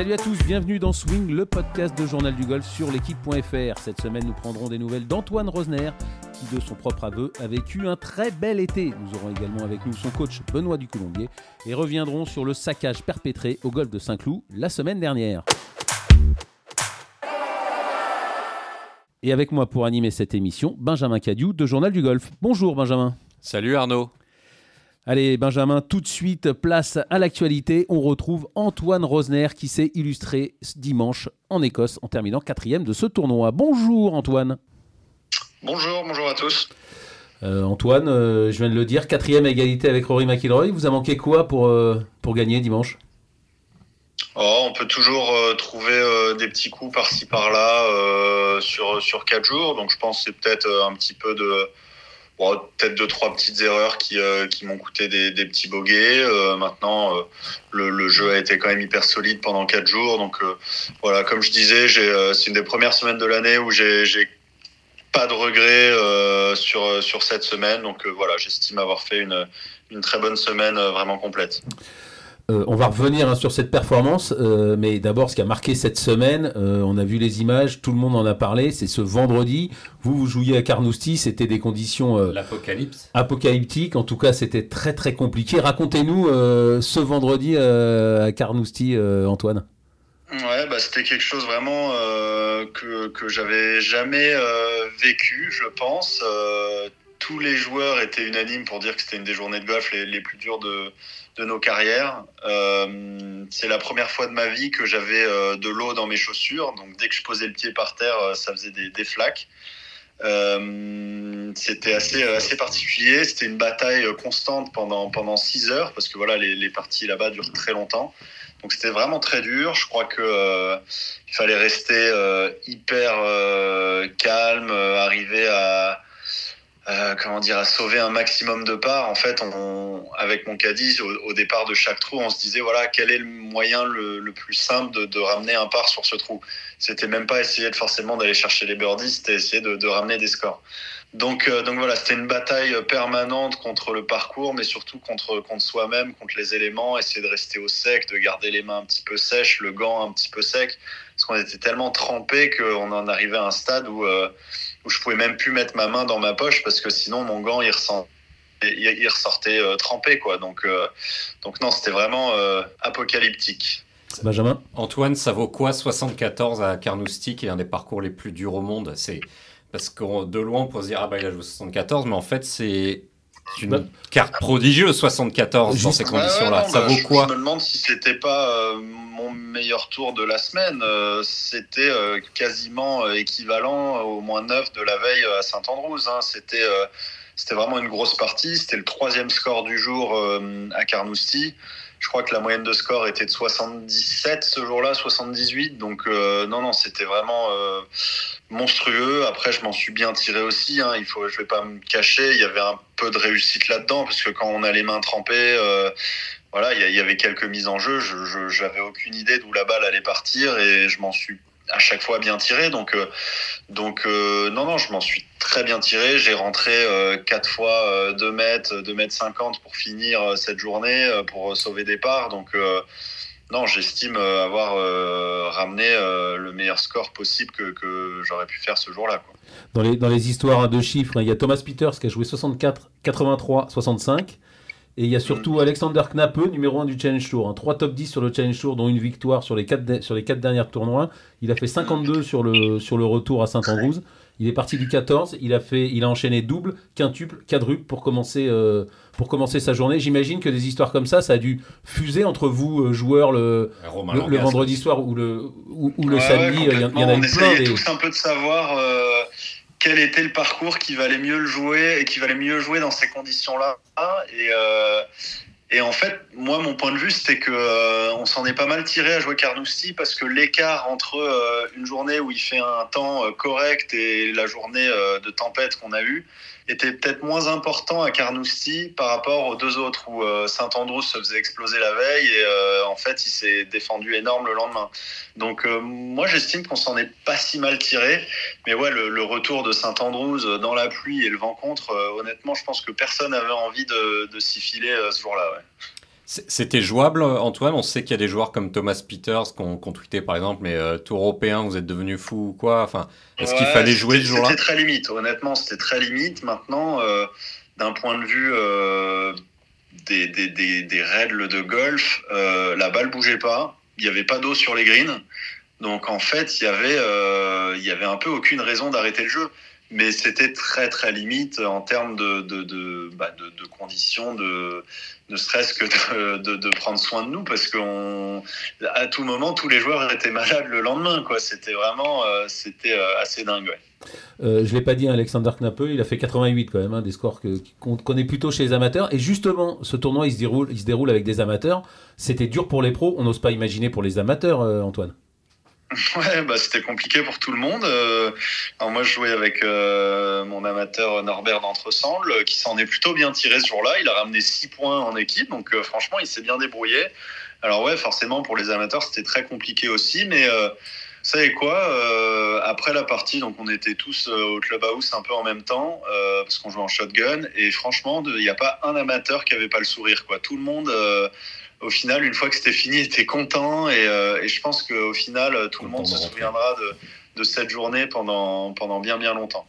Salut à tous, bienvenue dans Swing, le podcast de Journal du Golf sur l'équipe.fr. Cette semaine, nous prendrons des nouvelles d'Antoine Rosner, qui de son propre aveu a vécu un très bel été. Nous aurons également avec nous son coach Benoît Ducoulombier et reviendrons sur le saccage perpétré au golf de Saint-Cloud la semaine dernière. Et avec moi pour animer cette émission, Benjamin Cadieu de Journal du Golf. Bonjour Benjamin. Salut Arnaud. Allez Benjamin, tout de suite, place à l'actualité. On retrouve Antoine Rosner qui s'est illustré ce dimanche en Écosse en terminant quatrième de ce tournoi. Bonjour Antoine. Bonjour, bonjour à tous. Euh, Antoine, euh, je viens de le dire, quatrième à égalité avec Rory McIlroy. Vous a manqué quoi pour, euh, pour gagner dimanche? Oh, On peut toujours trouver des petits coups par-ci par-là sur, sur quatre jours. Donc je pense que c'est peut-être un petit peu de peut-être deux trois petites erreurs qui, euh, qui m'ont coûté des, petits bogeys. Euh, maintenant, euh, le, le, jeu a été quand même hyper solide pendant quatre jours. Donc voilà, comme je disais, c'est une des premières semaines de l'année où j'ai pas de regrets sur sur cette semaine. Donc voilà, j'estime avoir fait une une très bonne semaine vraiment complète. Euh, on va revenir hein, sur cette performance, euh, mais d'abord ce qui a marqué cette semaine, euh, on a vu les images, tout le monde en a parlé, c'est ce vendredi, vous vous jouiez à Carnoustie, c'était des conditions apocalyptiques, en tout cas c'était très très compliqué. Racontez-nous ce vendredi à Carnoustie, Antoine. Ouais, bah, c'était quelque chose vraiment que, que j'avais jamais vécu, je pense. Tous les joueurs étaient unanimes pour dire que c'était une des journées de golf les, plus dures de, de nos carrières. Euh, c'est la première fois de ma vie que j'avais euh, de l'eau dans mes chaussures. Donc dès que je posais le pied par terre, euh, ça faisait des, des flaques. c'était assez, assez particulier. C'était une bataille constante pendant, pendant six heures parce que voilà, les, les parties là-bas durent très longtemps. Donc c'était vraiment très dur. Je crois que il fallait rester hyper calme, arriver à euh, comment dire, à sauver un maximum de parts. En fait, on, avec mon caddie, au, départ de chaque trou, on se disait voilà, quel est le moyen le, plus simple de, de, ramener un par sur ce trou? C'était même pas essayer de, forcément d'aller chercher les birdies, c'était essayer de, de, ramener des scores. Donc, euh, donc voilà, c'était une bataille permanente contre le parcours, mais surtout contre, contre soi-même, contre les éléments, essayer de rester au sec, de garder les mains un petit peu sèches, le gant un petit peu sec, parce qu'on était tellement trempés qu'on en arrivait à un stade où euh, où je pouvais même plus mettre ma main dans ma poche parce que sinon mon gant il, il ressortait euh, trempé quoi. Donc euh, donc non, c'était vraiment euh, apocalyptique. Benjamin Antoine, ça vaut quoi 74 à Carnoustie, qui est un des parcours les plus durs au monde? C'est parce que de loin on peut se dire ah bah il a joué 74, mais en fait c'est une bah, carte prodigieuse 74 dans ces conditions-là. ça vaut quoi Je me demande si c'était pas mon meilleur tour de la semaine. Euh, c'était euh, quasiment euh, équivalent au moins 9 de la veille à Saint-Andrews. Hein. C'était c'était vraiment une grosse partie. C'était le troisième score du jour à Carnoustie. Je crois que la moyenne de score était de 77 ce jour-là, 78. Donc non, non, c'était vraiment monstrueux. Après, je m'en suis bien tiré aussi. Hein. Il faut, je vais pas me cacher. Il y avait un peu de réussite là-dedans parce que quand on a les mains trempées, voilà, il y, avait quelques mises en jeu. Je n'avais aucune idée d'où la balle allait partir et je m'en suis à chaque fois bien tiré. Donc, euh, donc euh, non, non, je m'en suis très bien tiré. J'ai rentré euh, quatre fois 2 mètres, 2 mètres 50 pour finir cette journée, pour sauver des parts. Donc, non, j'estime avoir ramené le meilleur score possible que, que j'aurais pu faire ce jour-là. Dans les, dans les histoires de chiffres, hein, il y a Thomas Peters qui a joué 64, 83, 65. Et il y a surtout mm. Alexander Knappe, numéro 1 du Challenge Tour. Un 3 top 10 sur le Challenge Tour, dont une victoire sur les 4, sur les quatre dernières tournois. Il a fait 52 sur le, sur le retour à Saint-Andrews. Il est parti du 14, il a, fait, il a enchaîné double, quintuple, quadruple pour commencer, euh, pour commencer sa journée. J'imagine que des histoires comme ça, ça a dû fuser entre vous, euh, joueurs, le, le, vendredi soir ou le, ou, le samedi. il y, en a eu plein. On tous un peu de savoir euh, quel était le parcours qui valait mieux le jouer et qui valait mieux jouer dans ces conditions-là. Et, euh, et en fait, moi, mon point de vue, c'était que euh, on s'en est pas mal tiré à jouer Carnoustie parce que l'écart entre euh, une journée où il fait un temps correct et la journée de tempête qu'on a eue, était peut-être moins important à Carnoustie par rapport aux deux autres où euh, Saint-Andrews se faisait exploser la veille et euh, en fait il s'est défendu énorme le lendemain. Donc euh, moi j'estime qu'on s'en est pas si mal tiré, mais ouais le, retour de Saint-Andrews dans la pluie et le vent contre, honnêtement je pense que personne n'avait envie de, s'y filer ce jour-là. C'était jouable, Antoine? On sait qu'il y a des joueurs comme Thomas Peters qui ont, tweeté par exemple, mais euh, tour européen, vous êtes devenu fou ou quoi? Enfin, est-ce qu'il fallait jouer ce jour-là? C'était très limite. Honnêtement, c'était très limite. Maintenant, euh, d'un point de vue euh, des, des, des, des, règles de golf, la balle bougeait pas. Il n'y avait pas d'eau sur les greens. Donc en fait, il y avait, il y avait un peu aucune raison d'arrêter le jeu mais c'était très très limite en termes de, de, bah conditions, de, ne serait-ce que de, prendre soin de nous, parce qu'à tout moment, tous les joueurs étaient malades le lendemain. C'était vraiment euh, euh, assez dingue. Euh, je ne l'ai pas dit, Alexander Knappe, il a fait 88 quand même, hein, des scores qu'on connaît plutôt chez les amateurs. Et justement, ce tournoi, se déroule, il se déroule avec des amateurs. C'était dur pour les pros, on n'ose pas imaginer pour les amateurs, Antoine. Ouais, bah, c'était compliqué pour tout le monde. Euh, alors moi, je jouais avec euh, mon amateur Norbert d'Entresemble, qui s'en est plutôt bien tiré ce jour-là. Il a ramené 6 points en équipe, donc euh, franchement, il s'est bien débrouillé. Alors ouais, forcément, pour les amateurs, c'était très compliqué aussi, mais vous savez quoi Après la partie, donc on était tous au clubhouse un peu en même temps, parce qu'on jouait en shotgun, et franchement, il n'y a pas un amateur qui avait pas le sourire. Quoi. Tout le monde au final, une fois que c'était fini, était content. Et, euh, et je pense qu'au final, tout le monde se souviendra de, de, cette journée pendant, pendant bien, bien longtemps.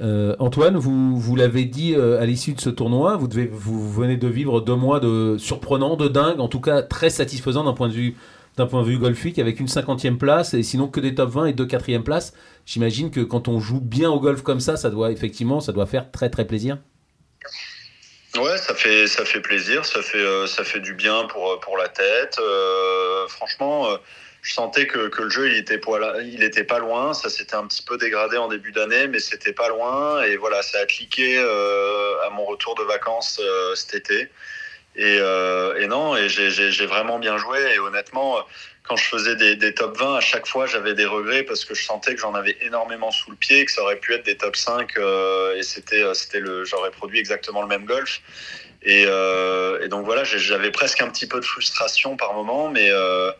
Euh, Antoine, vous, vous l'avez dit euh, à l'issue de ce tournoi, vous, devez, vous venez de vivre deux mois de surprenants, de dingue, en tout cas très satisfaisant d'un point de vue d'un point de vue golfique avec une cinquantième place et sinon que des top 20 et deux quatrième places. J'imagine que quand on joue bien au golf comme ça, ça doit effectivement ça doit faire très très plaisir. Ouais, ça fait ça fait plaisir, ça fait euh, ça fait du bien pour pour la tête. Euh, franchement, euh, je sentais que, que le jeu il était il était pas loin. Ça s'était un petit peu dégradé en début d'année, mais c'était pas loin. Et voilà, ça a cliqué à mon retour de vacances cet été. Et, et non, et j'ai vraiment bien joué. Et honnêtement quand je faisais des, des, top 20, à chaque fois, j'avais des regrets parce que je sentais que j'en avais énormément sous le pied, que ça aurait pu être des top 5 euh, et c'était, euh, c'était le, j'aurais produit exactement le même golf. Et, euh, et donc voilà, j'avais presque un petit peu de frustration par moment, mais, euh,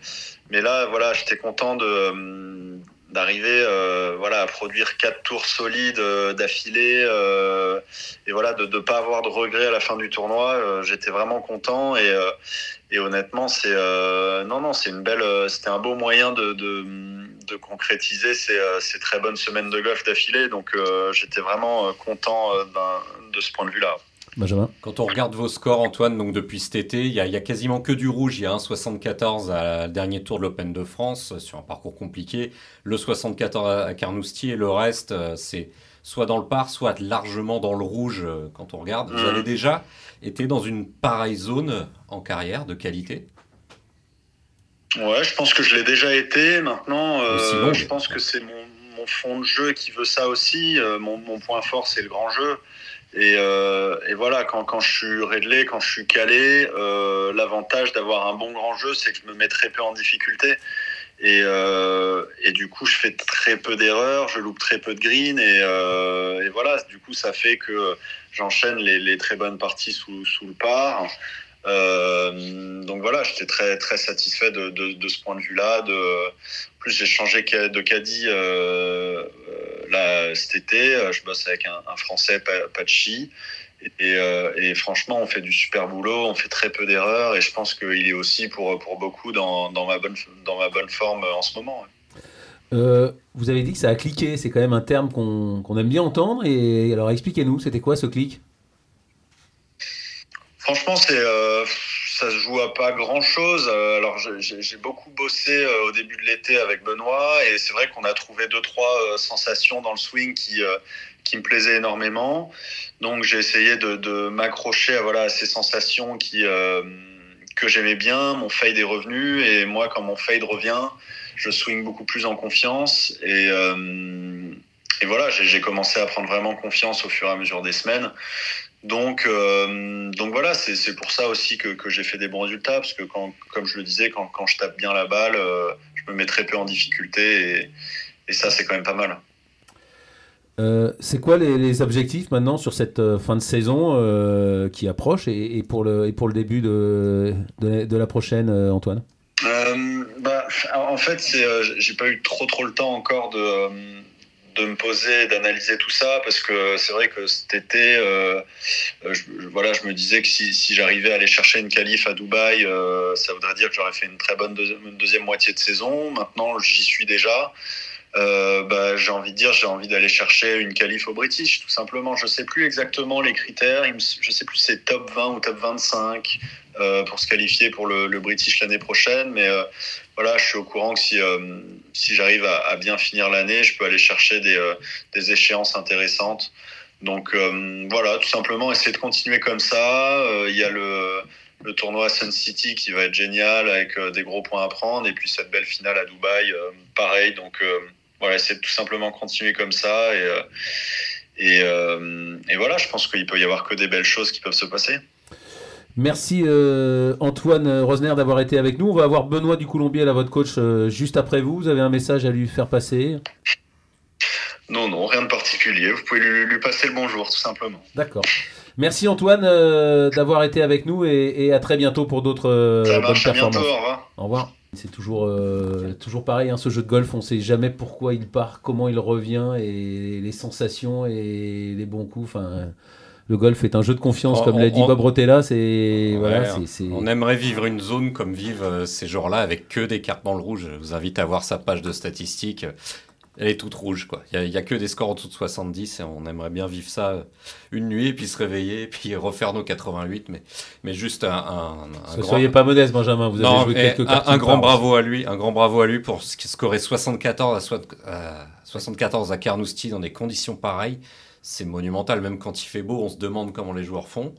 mais là, voilà, j'étais content de, d'arriver euh, voilà, à produire quatre tours solides d'affilée et voilà, de ne pas avoir de regrets à la fin du tournoi. J'étais vraiment content et, et honnêtement, c'est euh, non, non, c'est une belle, euh, c'était un beau moyen de, de, de concrétiser ces, euh, ces, très bonnes semaines de golf d'affilée. Donc, j'étais vraiment content de ce point de vue-là. Benjamin. Quand on regarde vos scores, Antoine, donc depuis cet été, il y, a, il y a quasiment que du rouge. Il y a un 74 à le dernier tour de l'Open de France sur un parcours compliqué, le 74 à Carnoustie et le reste, c'est soit dans le par, soit largement dans le rouge quand on regarde. Vous mmh. avez déjà été dans une pareille zone en carrière de qualité? Ouais, je pense que je l'ai déjà été. Maintenant, euh, je pense que c'est mon, mon, fond de jeu qui veut ça aussi. Euh, mon, mon, point fort, c'est le grand jeu. Et, euh, et, voilà, quand, quand je suis réglé, quand je suis calé, euh, l'avantage d'avoir un bon grand jeu, c'est que je me mets très peu en difficulté. Et, euh, et, du coup, je fais très peu d'erreurs, je loupe très peu de green. Et, et, voilà, du coup, ça fait que j'enchaîne les, les, très bonnes parties sous, sous le par. Euh, donc voilà, j'étais très, très satisfait de, de, ce point de vue-là. En plus, j'ai changé de caddie euh, euh, cet été. Je bosse avec un, Français, Pachi. Et, franchement, on fait du super boulot, on fait très peu d'erreurs, et je pense qu'il est aussi pour, pour beaucoup dans, dans, ma bonne, dans ma bonne forme en ce moment. Vous avez dit que ça a cliqué, c'est quand même un terme qu'on qu aime bien entendre, et alors expliquez-nous, c'était quoi ce clic? Franchement, c'est euh, ça se joue à pas grand chose. Euh, alors, j'ai beaucoup bossé euh, au début de l'été avec Benoît, et c'est vrai qu'on a trouvé deux trois sensations dans le swing qui qui me plaisaient énormément. Donc, j'ai essayé de, m'accrocher à voilà ces sensations qui que j'aimais bien. Mon fade est revenu, et moi, quand mon fade revient, je swing beaucoup plus en confiance et et voilà, j'ai commencé à prendre vraiment confiance au fur et à mesure des semaines. Donc, euh, donc voilà, c'est pour ça aussi que, que j'ai fait des bons résultats, parce que quand, comme je le disais, quand, quand je tape bien la balle, euh, je me mets très peu en difficulté, et, et ça, c'est quand même pas mal. Euh, c'est quoi les, les, objectifs maintenant sur cette fin de saison qui approche et, et, pour le, et pour le début de, de, de la prochaine, Antoine? Bah, En fait, j'ai pas eu trop trop le temps encore de de me poser, d'analyser tout ça, parce que c'est vrai que cet été, euh, je, voilà, je me disais que si, j'arrivais à aller chercher une qualif à Dubaï, euh, ça voudrait dire que j'aurais fait une très bonne deuxième moitié de saison. Maintenant, j'y suis déjà. Euh, bah, j'ai envie de dire, j'ai envie d'aller chercher une qualif au British, tout simplement. Je sais plus exactement les critères. Je sais plus si c'est top 20 ou top 25 euh, pour se qualifier pour le, British l'année prochaine. Mais euh, voilà, je suis au courant que si, euh, si j'arrive à, à, bien finir l'année, je peux aller chercher des, euh, des échéances intéressantes. Donc voilà, tout simplement essayer de continuer comme ça. Il y a le le tournoi Sun City qui va être génial avec des gros points à prendre et puis cette belle finale à Dubaï pareil donc voilà, c'est tout simplement continuer comme ça. Et, euh, et, euh, et voilà, je pense qu'il peut y avoir que des belles choses qui peuvent se passer. Merci euh, Antoine Rosner d'avoir été avec nous. On va avoir Benoît du Colombier, là, votre coach, euh, juste après vous. Vous avez un message à lui faire passer Non, non, rien de particulier. Vous pouvez lui, lui passer le bonjour, tout simplement. D'accord. Merci Antoine euh, d'avoir été avec nous et, et, à très bientôt pour d'autres bonnes performances. Bientôt, au revoir. Au revoir. C'est toujours, euh, toujours pareil, hein, ce jeu de golf, on ne sait jamais pourquoi il part, comment il revient, et les sensations et les bons coups. Enfin, le golf est un jeu de confiance, on, comme l'a dit on, Bob Rotella. C'est, ouais, voilà. On aimerait vivre une zone comme vivent euh, ces joueurs-là, avec que des cartes dans le rouge. Je vous invite à voir sa page de statistiques elle est toute rouge quoi. Il n'y a, a, que des scores en dessous de 70 et on aimerait bien vivre ça une nuit et puis se réveiller et puis refaire nos 88 mais mais juste un, un, un grand... soyez pas modeste Benjamin, vous avez joué quelques un, un grand bravo à lui, un grand bravo à lui pour scorer 74 à, so... à 74 à Carnoustie dans des conditions pareilles. C'est monumental, même quand il fait beau, on se demande comment les joueurs font.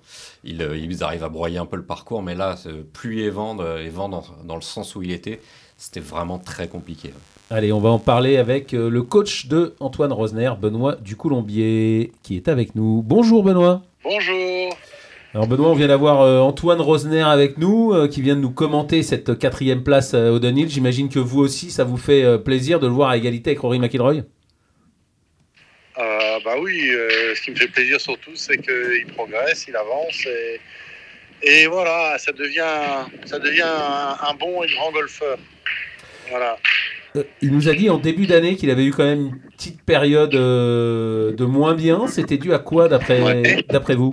Ils, ils arrivent à broyer un peu le parcours, mais là, pluie et vent, et vent dans, dans le sens où il était, c'était vraiment très compliqué. Allez, on va en parler avec le coach de Antoine Rosner, Benoît Ducoulombier, qui est avec nous. Bonjour Benoît. Bonjour. Alors Benoît, on vient d'avoir euh, Antoine Rosner avec nous, euh, qui vient de nous commenter cette quatrième place euh, au Dunhill. J'imagine que vous aussi, ça vous fait euh, plaisir de le voir à égalité avec Rory McIlroy euh, Bah oui, ce qui me fait plaisir surtout, c'est qu'il progresse, il avance et, et, voilà, ça devient, ça devient un, un bon et grand golfeur. Voilà. Euh, il nous a dit en début d'année qu'il avait eu quand même une petite période euh, de moins bien. C'était dû à quoi d'après ouais. d'après vous?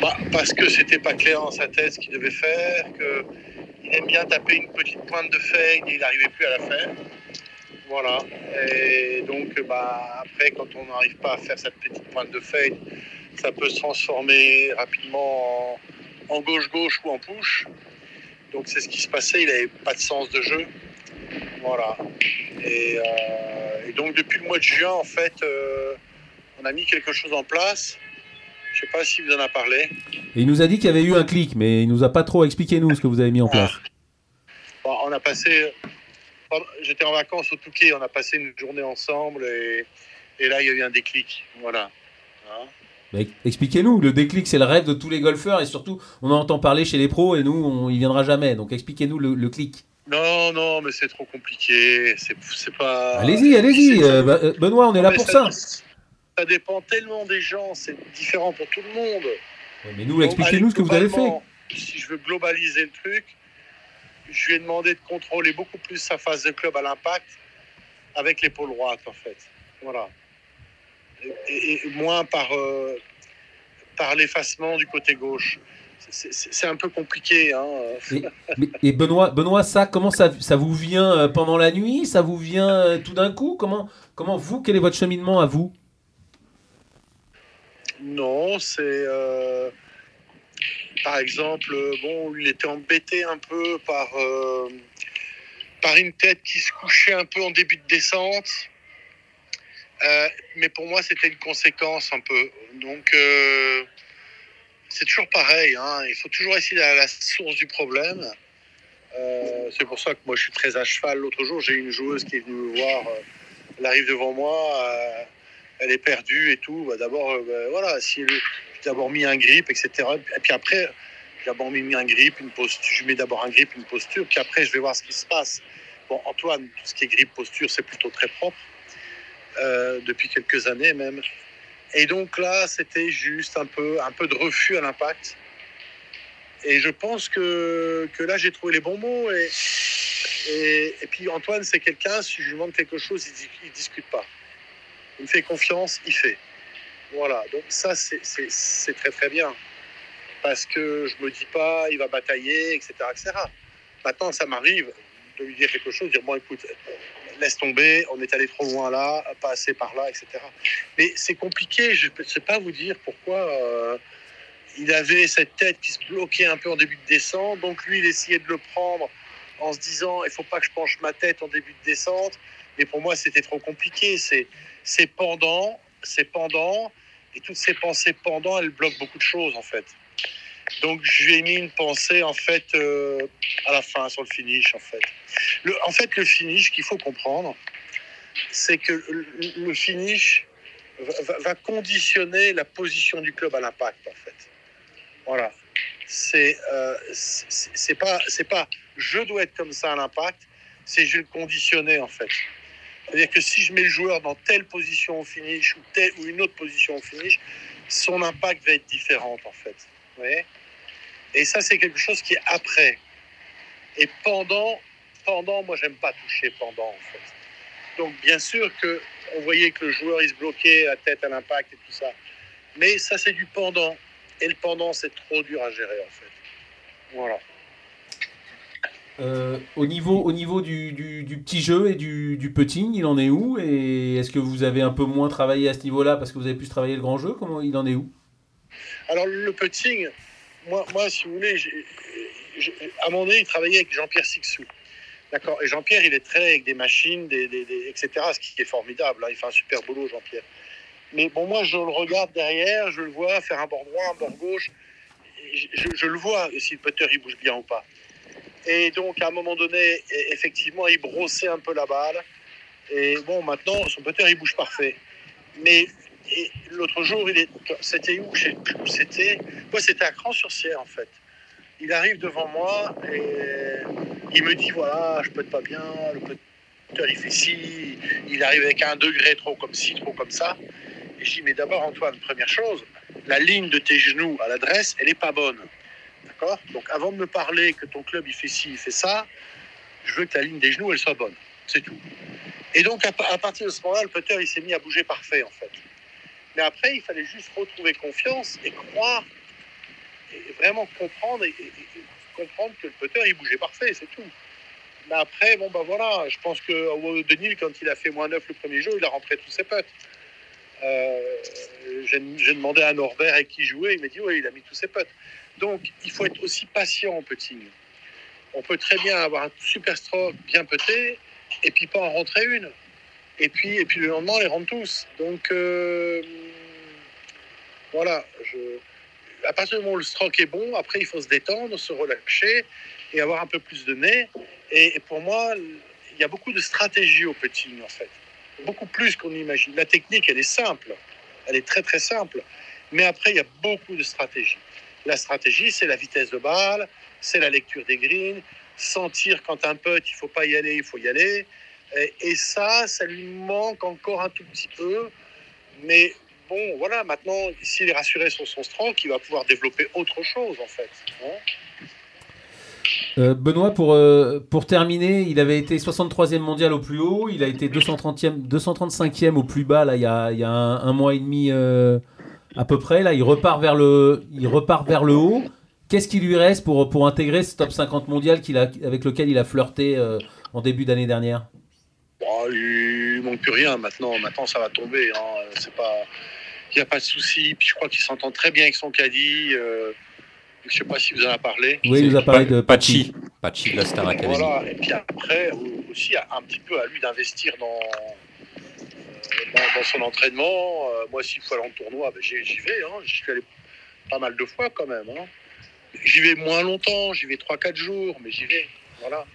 Bah, Parce que c'était pas clair dans sa tête ce qu'il devait faire, qu'il aime bien taper une petite pointe de fade et il n'arrivait plus à la faire. Voilà. Et donc bah, après, quand on n'arrive pas à faire cette petite pointe de fade, ça peut se transformer rapidement en gauche-gauche ou en push. Donc c'est ce qui se passait, il n'avait pas de sens de jeu. Voilà. Et, euh, et, donc depuis le mois de juin, en fait, euh, on a mis quelque chose en place. Je sais pas si vous en a parlé. Et il nous a dit qu'il y avait eu un clic, mais il nous a pas trop expliqué nous ce que vous avez mis en place. Bon, on a passé. J'étais en vacances au Touquet, on a passé une journée ensemble et, et là il y a eu un déclic. Voilà. Hein bah, expliquez-nous, le déclic c'est le rêve de tous les golfeurs et surtout on en entend parler chez les pros et nous on y viendra jamais. Donc expliquez-nous le, le clic. Non, non, mais c'est trop compliqué. C'est pas. Allez-y, allez-y. Euh, Benoît, on est non, là pour ça. Ça, ça dépend tellement des gens. C'est différent pour tout le monde. Mais nous, expliquez-nous ce que vous avez fait. Si je veux globaliser le truc, je lui ai demandé de contrôler beaucoup plus sa phase de club à l'impact avec l'épaule droite, en fait. Voilà. Et, et moins par, euh, par l'effacement du côté gauche c'est un peu compliqué. Hein. Et, et, Benoît, Benoît, ça, comment ça, ça vous vient euh, pendant la nuit? Ça vous vient euh, tout d'un coup? Comment, comment vous, quel est votre cheminement à vous? Non, c'est. Euh, par exemple, bon, il était embêté un peu par, euh, par une tête qui se couchait un peu en début de descente. Euh, mais pour moi, c'était une conséquence un peu. Donc c'est toujours pareil. Hein. Il faut toujours essayer à la source du problème. Euh, c'est pour ça que moi je suis très à cheval. L'autre jour, j'ai une joueuse qui est venue me voir. Euh, elle arrive devant moi. Euh, elle est perdue et tout. Bah, d'abord, bah, voilà, si elle, d'abord mis un grip, etc. Et puis après, j'ai d'abord mis un grip, une posture. Je mets d'abord un grip, une posture. Puis après, je vais voir ce qui se passe. Bon, Antoine, tout ce qui est grip, posture, c'est plutôt très propre. depuis quelques années même. Et donc là, c'était juste un peu, un peu de refus à l'impact. Et je pense que, que là, j'ai trouvé les bons mots. Et, Et, et puis Antoine, c'est quelqu'un, si je lui demande quelque chose, il ne discute pas. Il me fait confiance, il fait. Voilà, donc ça, c'est très très bien. Parce que je me dis pas, il va batailler, etc. etc. Maintenant, ça m'arrive de lui dire quelque chose, dire, bon, écoute, laisse tomber, on est allé trop loin là, pas assez par là, etc. Mais c'est compliqué, je ne sais pas vous dire pourquoi euh, il avait cette tête qui se bloquait un peu en début de descente, donc lui, il essayait de le prendre en se disant, il faut pas que je penche ma tête en début de descente, mais pour moi, c'était trop compliqué, c'est pendant, c'est pendant, et toutes ces pensées pendant, elles bloquent beaucoup de choses, en fait. Donc, je lui ai mis une pensée, en fait, euh, à la fin, sur le finish, en fait. Le, en fait, le finish qu'il faut comprendre, c'est que le, finish va, conditionner la position du club à l'impact, en fait. Voilà. C'est euh, c'est pas, pas je dois être comme ça à l'impact, c'est je le conditionner, en fait. C'est-à-dire que si je mets le joueur dans telle position au finish ou, une autre position au finish, son impact va être différent, en fait. Vous voyez? Et ça, c'est quelque chose qui est après. Et pendant, pendant, moi, j'aime pas toucher pendant, en fait. Donc, bien sûr que on voyait que le joueur, il se bloquait la tête à l'impact et tout ça. Mais ça, c'est du pendant. Et le pendant, c'est trop dur à gérer, en fait. Voilà. Euh, au niveau, au niveau du, du, petit jeu et du, du, putting, il en est où Et est-ce que vous avez un peu moins travaillé à ce niveau-là parce que vous avez pu travailler le grand jeu? Comment il en est où? Alors le putting, moi, moi, si vous voulez, à moment donné, il travaillait avec Jean-Pierre Sixou. D'accord? Et Jean-Pierre, il est très avec des machines, des, etc., ce qui est formidable. Hein. il fait un super boulot, Jean-Pierre. Mais bon, moi, je le regarde derrière, je le vois faire un bord droit, un bord gauche. Je, le vois si le putter, il bouge bien ou pas. Et donc, à un moment donné, e, effectivement, il brossait un peu la balle. Et bon, maintenant, son putter, il bouge parfait. Mais l'autre jour, il est, c'était où? C'était, moi, c'était à Cran-sur-Ciel en fait. Il arrive devant moi et il me dit voilà, je peux pas bien, le putter il fait ci, il arrive avec un degré trop comme ci, trop comme ça. Et je dis mais d'abord Antoine, première chose, la ligne de tes genoux à l'adresse, elle est pas bonne. D'accord Donc avant de me parler que ton club il fait ci, il fait ça, je veux que la ligne des genoux elle soit bonne. C'est tout. Et donc à, partir de ce moment-là, le putter il s'est mis à bouger parfait en fait. Mais après, il fallait juste retrouver confiance et croire, et vraiment comprendre, et, comprendre que le putter, il bougeait parfait, c'est tout. Mais après, bon, ben voilà, je pense que Denis, quand il a fait moins 9 le premier jour, il a rentré tous ses putts. Euh, J'ai demandé à Norbert avec qui jouait, il m'a dit, oui, il a mis tous ses putts. Donc, il faut être aussi patient en putting. On peut très bien avoir un super stroke bien puté et puis pas en rentrer une. Et puis, et puis le lendemain, on les rentre tous. Donc, euh, voilà. Je, à partir du moment où le stroke est bon, après, il faut se détendre, se relâcher et avoir un peu plus de nez. Et, pour moi, il y a beaucoup de stratégies au putting, en fait. Beaucoup plus qu'on imagine. La technique, elle est simple. Elle est très, très simple. Mais après, il y a beaucoup de stratégies. La stratégie, c'est la vitesse de balle, c'est la lecture des greens, sentir quand un putt, il faut pas y aller, il faut y aller. Et, ça, ça lui manque encore un tout petit peu. Mais bon, voilà, maintenant, s'il est rassuré sur son stroke, il va pouvoir développer autre chose, en fait. Hein. Euh, Benoît, pour, euh, pour terminer, il avait été 63e mondial au plus haut, il a été 230e, 235e au plus bas là, il y a, il y a un, mois et demi euh, à peu près. Là, il repart vers le, il repart vers le haut. Qu'est-ce qui lui reste pour, pour intégrer ce top 50 mondial qu'il a, avec lequel il a flirté en début d'année dernière? Bon, il manque plus rien maintenant. Maintenant, ça va tomber. Hein. C'est pas, il n'y a pas de souci. Je crois qu'il s'entend très bien avec son caddie. Je sais pas si vous en avez parlé. Oui, il nous a parlé de Pachi. Pachi de la Star Academy. Voilà. Et puis après, aussi, un petit peu à lui d'investir dans, euh, dans, son entraînement. Euh, moi, s'il faut aller en tournoi, ben, j'y vais. Hein. J'y suis allé pas mal de fois quand même. Hein. J'y vais moins longtemps, j'y vais 3-4 jours, mais j'y vais.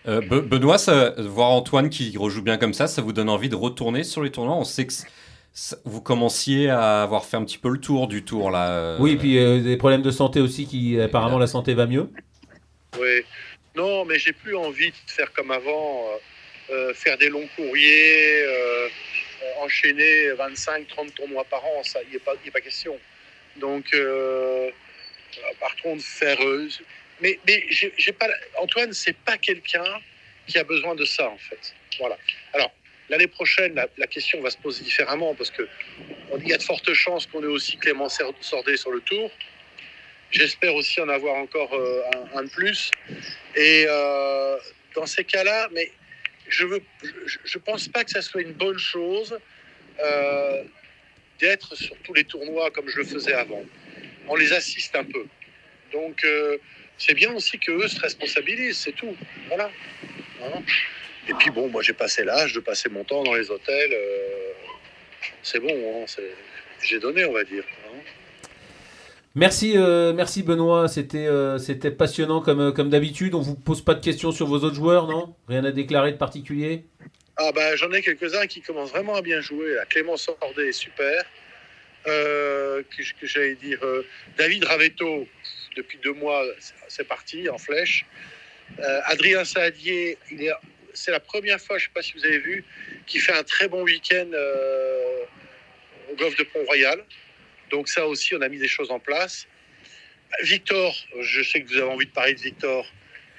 Euh, Benoît, voir Antoine qui rejoue bien comme ça, ça vous donne envie de retourner sur les tournois? On sait que vous commenciez à avoir fait un petit peu le tour du tour là. Euh. Oui, et puis euh, des problèmes de santé aussi, qui apparemment la santé va mieux. Oui, non, mais j'ai plus envie de faire comme avant, faire des longs courriers, enchaîner 25-30 tournois par an, ça, il n'y a, a, pas question. Donc, par contre, faire mais, mais j'ai pas, Antoine, c'est pas quelqu'un qui a besoin de ça, en fait. Voilà. Alors, l'année prochaine, la, question va se poser différemment parce que il y a de fortes chances qu'on ait aussi Clément Sordet sur le tour. J'espère aussi en avoir encore euh, un, de plus. Et euh, dans ces cas-là, mais je ne pense pas que ça soit une bonne chose euh, d'être sur tous les tournois comme je le faisais avant. On les assiste un peu. Donc, c'est bien aussi qu'eux se responsabilisent, c'est tout. Voilà. Et puis bon, moi j'ai passé l'âge de passer mon temps dans les hôtels. Euh, c'est bon, hein, j'ai donné, on va dire. Hein. Merci, euh, merci Benoît, c'était euh, c'était passionnant comme, comme d'habitude. On vous pose pas de questions sur vos autres joueurs, non? Rien à déclarer de particulier? Ah bah j'en ai quelques-uns qui commencent vraiment à bien jouer. Clément Sordet est super. que, que j'allais dire David Ravetto, depuis deux mois, c'est parti en flèche. Adrien Saadier, il est c'est la première fois, je ne sais pas si vous avez vu, qui fait un très bon week-end euh, au golfe de Pont-Royal. Donc ça aussi, on a mis des choses en place. Victor, je sais que vous avez envie de parler de Victor.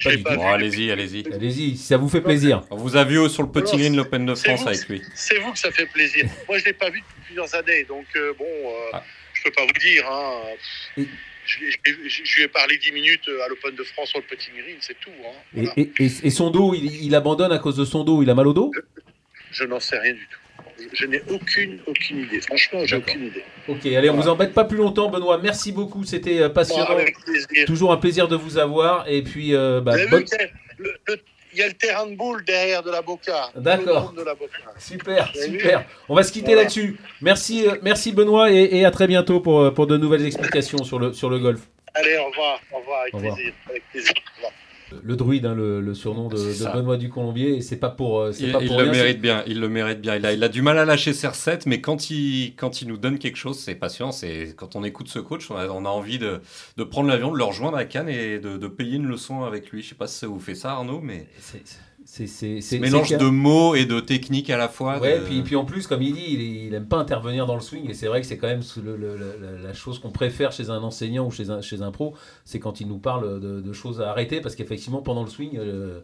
allez-y, allez-y. Allez-y, ça vous fait plaisir. On vous a vu sur le petit green l'Open de France avec lui. C'est vous que ça fait plaisir. Moi, je ne l'ai pas vu depuis plusieurs années, donc euh, bon, euh, ah. je ne peux pas vous dire. Hein je, lui ai parlé 10 minutes à l'Open de France sur le petit green, c'est tout. Hein. Et, son dos, il, abandonne à cause de son dos Il a mal au dos? Je, n'en sais rien du tout. Je n'ai aucune, aucune idée. Franchement, j'ai aucune idée. Ok, allez, on vous embête pas plus longtemps, Benoît. Merci beaucoup, c'était euh, passionnant. Toujours un plaisir de vous avoir. Et puis, euh, bah, il y a le terrain de boule derrière de la Boca. D'accord. Super, super. On va se quitter là-dessus. Merci, euh, merci Benoît et, à très bientôt pour, euh, pour de nouvelles explications sur le, sur le golf. Allez, au revoir. Au revoir, avec plaisir. Avec plaisir. Le druide, hein, le, surnom de, Benoît du Colombier, et c'est pas pour, euh, il, pas il le mérite bien. Il le mérite bien. Il a, il a du mal à lâcher ses recettes, mais quand il, quand il nous donne quelque chose, c'est patient. C'est quand on écoute ce coach, on a, on a envie de, de prendre l'avion, de le rejoindre à Cannes et de, de, payer une leçon avec lui. Je sais pas si ça vous fait ça, Arnaud, mais c'est mélange de mots et de techniques à la fois. Ouais, puis, puis en plus, comme il dit, il, il aime pas intervenir dans le swing, et c'est vrai que c'est quand même la chose qu'on préfère chez un enseignant ou chez un, chez un pro, c'est quand il nous parle de, choses à arrêter, parce qu'effectivement, pendant le swing, euh,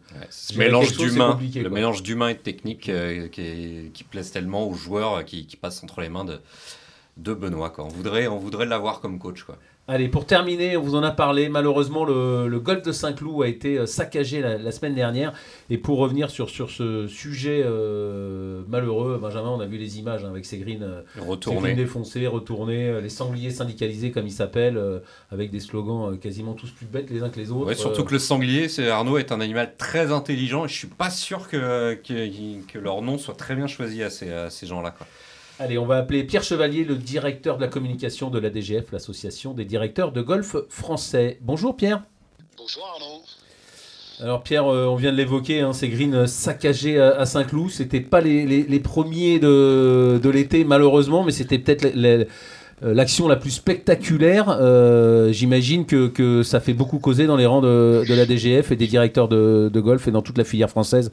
mélange d'humain, le mélange d'humain et de technique euh, qui, qui, plaise tellement aux joueurs qui, qui passent entre les mains de, de Benoît. Quoi. On voudrait, on voudrait l'avoir comme coach. Quoi. Allez, pour terminer, on vous en a parlé. Malheureusement, le, golf de Saint-Cloud a été euh, saccagé la, semaine dernière. Et pour revenir sur, sur ce sujet euh, malheureux, Benjamin, on a vu les images hein, avec ces greens, euh, défoncés, retournés, les sangliers syndicalisés comme ils s'appellent, avec des slogans quasiment tous plus bêtes les uns que les autres. surtout que le sanglier, c'est, Arnaud, est un animal très intelligent et je suis pas sûr que, que, leur nom soit très bien choisi à ces, à ces gens-là. Allez, on va appeler Pierre Chevalier, le directeur de la communication de la DGF, l'association des directeurs de golf français. Bonjour Pierre. Bonjour Arnaud. Alors Pierre, euh, on vient de l'évoquer, hein, ces greens saccagés à, Saint-Cloud, c'était pas les, premiers de, l'été malheureusement, mais c'était peut-être euh, l'action la plus spectaculaire. Euh, j'imagine que, ça fait beaucoup causer dans les rangs de, la DGF et des directeurs de, de golf et dans toute la filière française.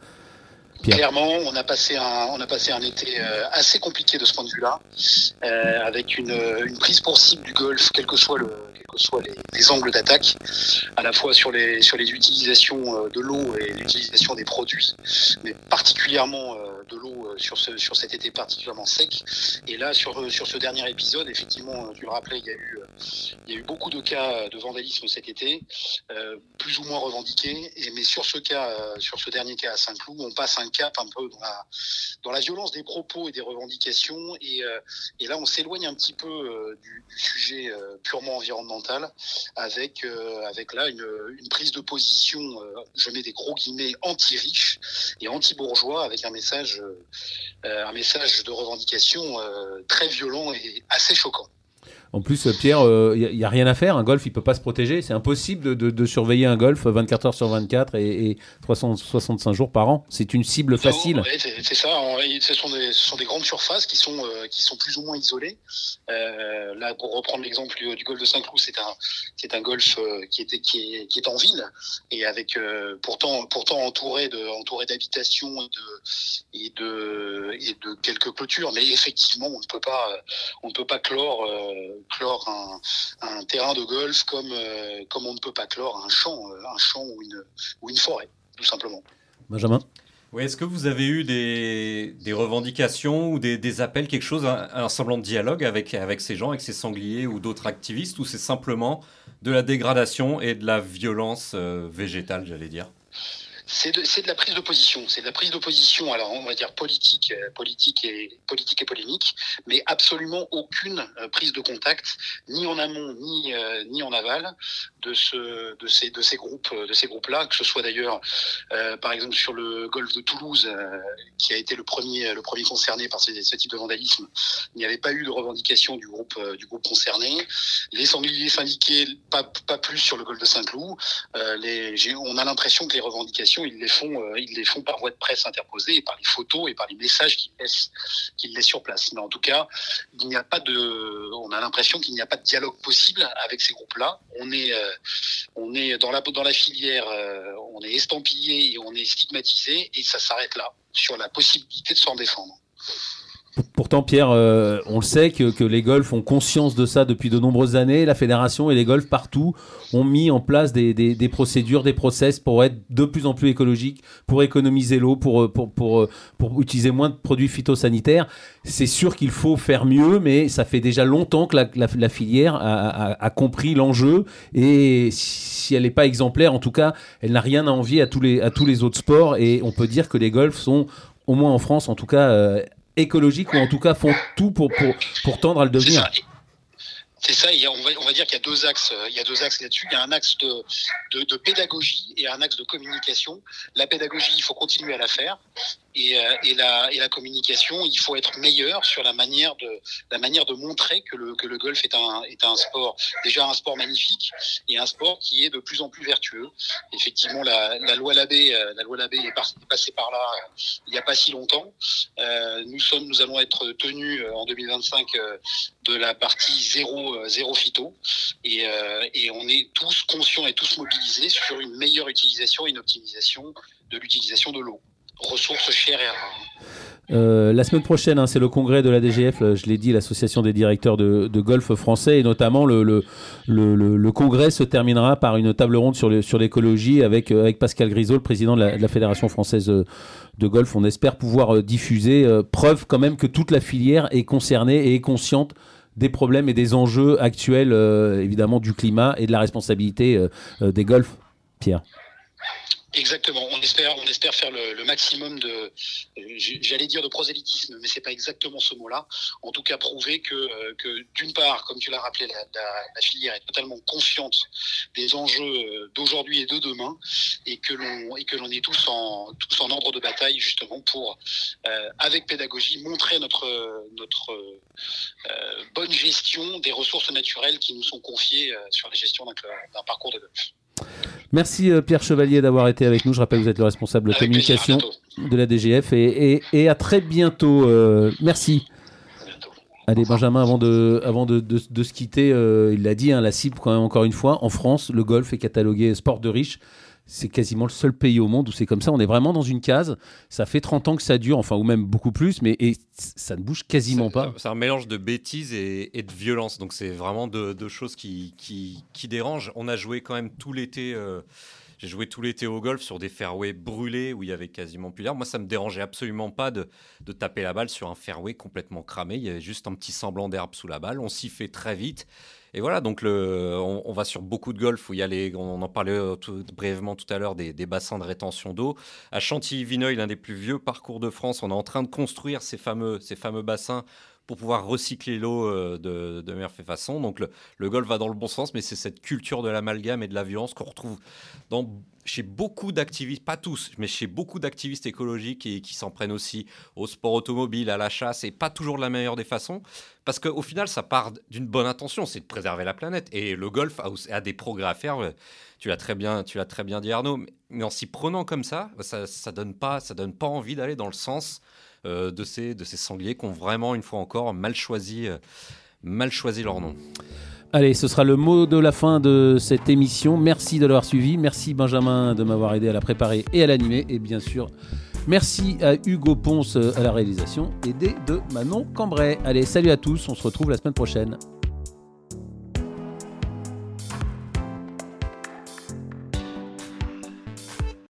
Clairement, on a passé un, on a passé un été euh, assez compliqué de ce point de vue-là, euh, avec une, une, prise pour cible du golf, quel que soit le, quels que soient les, les angles d'attaque, à la fois sur les, sur les utilisations euh, de l'eau et l'utilisation des produits, mais particulièrement de l'eau sur, ce, sur cet été particulièrement sec. Et là, sur, sur ce dernier épisode, effectivement, tu le rappelais, il y a eu, il y a eu beaucoup de cas de vandalisme cet été, plus ou moins revendiqués. Et, mais sur ce cas, sur ce dernier cas à Saint-Cloud, on passe un cap un peu dans la, dans la violence des propos et des revendications. Et, euh, et là, on s'éloigne un petit peu euh, du, sujet euh, purement environnemental avec, avec là une, une, prise de position, je mets des gros guillemets, anti-riche et anti-bourgeois avec un message, un message de revendication très violent et assez choquant. En plus, euh, Pierre, il euh, n'y a, rien à faire. Un golf, il peut pas se protéger. C'est impossible de, surveiller un golf 24 heures sur 24 et, 365 jours par an. C'est une cible facile. c'est ça. ce, sont des, ce sont des grandes surfaces qui sont, euh, qui sont plus ou moins isolées. là, pour reprendre l'exemple du, golf de Saint-Cloud, c'est un, golf qui, était, qui, est, qui est en ville et avec pourtant, pourtant entouré d'habitations et de, et de, et de quelques clôtures. Mais effectivement, on ne peut pas, on ne peut pas clore clore un, terrain de golf comme, euh, comme on ne peut pas clore un champ, euh, un champ ou une, ou une forêt, tout simplement. Benjamin? Oui, est-ce que vous avez eu des, revendications ou des, appels, quelque chose, un, semblant de dialogue avec, avec ces gens, avec ces sangliers ou d'autres activistes, ou c'est simplement de la dégradation et de la violence euh, végétale, j'allais dire? C'est de, la prise de position. C'est de la prise de position, alors on va dire politique, euh, politique et politique et polémique, mais absolument aucune euh, prise de contact, ni en amont ni euh, ni en aval, de ce de ces de ces groupes de ces groupes-là, que ce soit d'ailleurs par exemple sur le golfe de Toulouse, qui a été le premier le premier concerné par ce, type de vandalisme, il n'y avait pas eu de revendication du groupe du groupe concerné. Les sangliers syndiqués, pas pas plus sur le golfe de Saint-Cloud. on a l'impression que les revendications ils les font, euh, ils les font par voie de presse interposée et par les photos et par les messages qu'ils laissent, sur place. Mais en tout cas, il n'y a pas de, on a l'impression qu'il n'y a pas de dialogue possible avec ces groupes-là. On est, euh, on est dans la, dans la filière, euh, on est estampillé et on est stigmatisé et ça s'arrête là sur la possibilité de s'en défendre. Pourtant, Pierre, euh, on le sait que, les golfs ont conscience de ça depuis de nombreuses années. La fédération et les golfs partout ont mis en place des, procédures, des process pour être de plus en plus écologiques, pour économiser l'eau, pour, pour, pour, pour, utiliser moins de produits phytosanitaires. C'est sûr qu'il faut faire mieux, mais ça fait déjà longtemps que la, filière a, compris l'enjeu. Et si elle n'est pas exemplaire, en tout cas, elle n'a rien à envier à tous, les, à tous les autres sports. Et on peut dire que les golfs sont, au moins en France, en tout cas, euh, écologiques ou en tout cas font tout pour, pour, pour tendre à le devenir. C'est ça, on, va, on va dire qu'il y a deux axes, il y a deux axes là-dessus. Il y a un axe de, de, de, pédagogie et un axe de communication. La pédagogie, il faut continuer à la faire et, euh, et, la, et la communication, il faut être meilleur sur la manière de, la manière de montrer que le, que le golf est un, est un sport, déjà un sport magnifique et un sport qui est de plus en plus vertueux. Effectivement, la, la loi Labbé, euh, la loi Labbé est, passée par là euh, il n'y a pas si longtemps. Euh, nous sommes, nous allons être tenus en 2025 de la partie zéro, zéro phyto et, et on est tous conscients et tous mobilisés sur une meilleure utilisation et une optimisation de l'utilisation de l'eau ressources chères et. Euh, la semaine prochaine, hein, c'est le congrès de la DGF, euh, je l'ai dit, l'association des directeurs de, golf français, et notamment le, congrès se terminera par une table ronde sur l'écologie avec, euh, avec Pascal Grisot, le président de la, Fédération française de golf. On espère pouvoir diffuser, preuve quand même que toute la filière est concernée et est consciente des problèmes et des enjeux actuels, évidemment, du climat et de la responsabilité des golfs. Pierre. Exactement. On espère, on espère faire le, maximum de, j'allais dire de prosélytisme, mais c'est pas exactement ce mot-là. En tout cas, prouver que, euh, que d'une part, comme tu l'as rappelé, la, la, filière est totalement consciente des enjeux euh, d'aujourd'hui et de demain, et que l'on et que l'on est tous en tous en ordre de bataille justement pour, euh, avec pédagogie, montrer notre notre bonne gestion des ressources naturelles qui nous sont confiées sur la gestion d'un parcours de golf. Merci euh, Pierre Chevalier d'avoir été avec nous. Je rappelle que vous êtes le responsable de communication de la DGF et, à très bientôt. Euh, merci. Allez Benjamin, avant de, avant de, de, se quitter, euh, il l'a dit, hein, la cible quand même encore une fois, en France, le golf est catalogué sport de riche c'est quasiment le seul pays au monde où c'est comme ça. On est vraiment dans une case. Ça fait 30 ans que ça dure, enfin, ou même beaucoup plus, mais et ça ne bouge quasiment pas. C'est un mélange de bêtises et, de violence. Donc, c'est vraiment deux, choses qui, qui, qui, dérangent. On a joué quand même tout l'été. Euh, j'ai joué tout l'été au golf sur des fairways brûlés où il y avait quasiment plus d'air. Moi, ça me dérangeait absolument pas de, de, taper la balle sur un fairway complètement cramé. Il y avait juste un petit semblant d'herbe sous la balle. On s'y fait très vite. Et voilà, donc on, va sur beaucoup de golf où il y a les, on en parlait euh, brièvement tout à l'heure, des, bassins de rétention d'eau. À Chantilly-Vineuil, l'un des plus vieux parcours de France, on est en train de construire ces fameux, ces fameux bassins pour pouvoir recycler l'eau euh, de, de meilleure façon. Donc le, le, golf va dans le bon sens, mais c'est cette culture de l'amalgame et de la violence qu'on retrouve chez beaucoup d'activistes, pas tous, mais chez beaucoup d'activistes écologiques et qui s'en prennent aussi au sport automobile, à la chasse, et pas toujours de la meilleure des façons, parce qu'au final, ça part d'une bonne intention, c'est de préserver la planète. Et le golf a, des progrès à faire. Tu l'as très bien, tu très bien dit Arnaud, mais en s'y prenant comme ça, ça, ça donne pas, ça donne pas envie d'aller dans le sens euh, de ces de ces sangliers qui ont vraiment une fois encore mal choisi, euh, mal choisi leur nom. Allez, ce sera le mot de la fin de cette émission. Merci de l'avoir suivi. Merci Benjamin de m'avoir aidé à la préparer et à l'animer. Et bien sûr, merci à Hugo Ponce à la réalisation, aidé de Manon Cambrai. Allez, salut à tous. On se retrouve la semaine prochaine.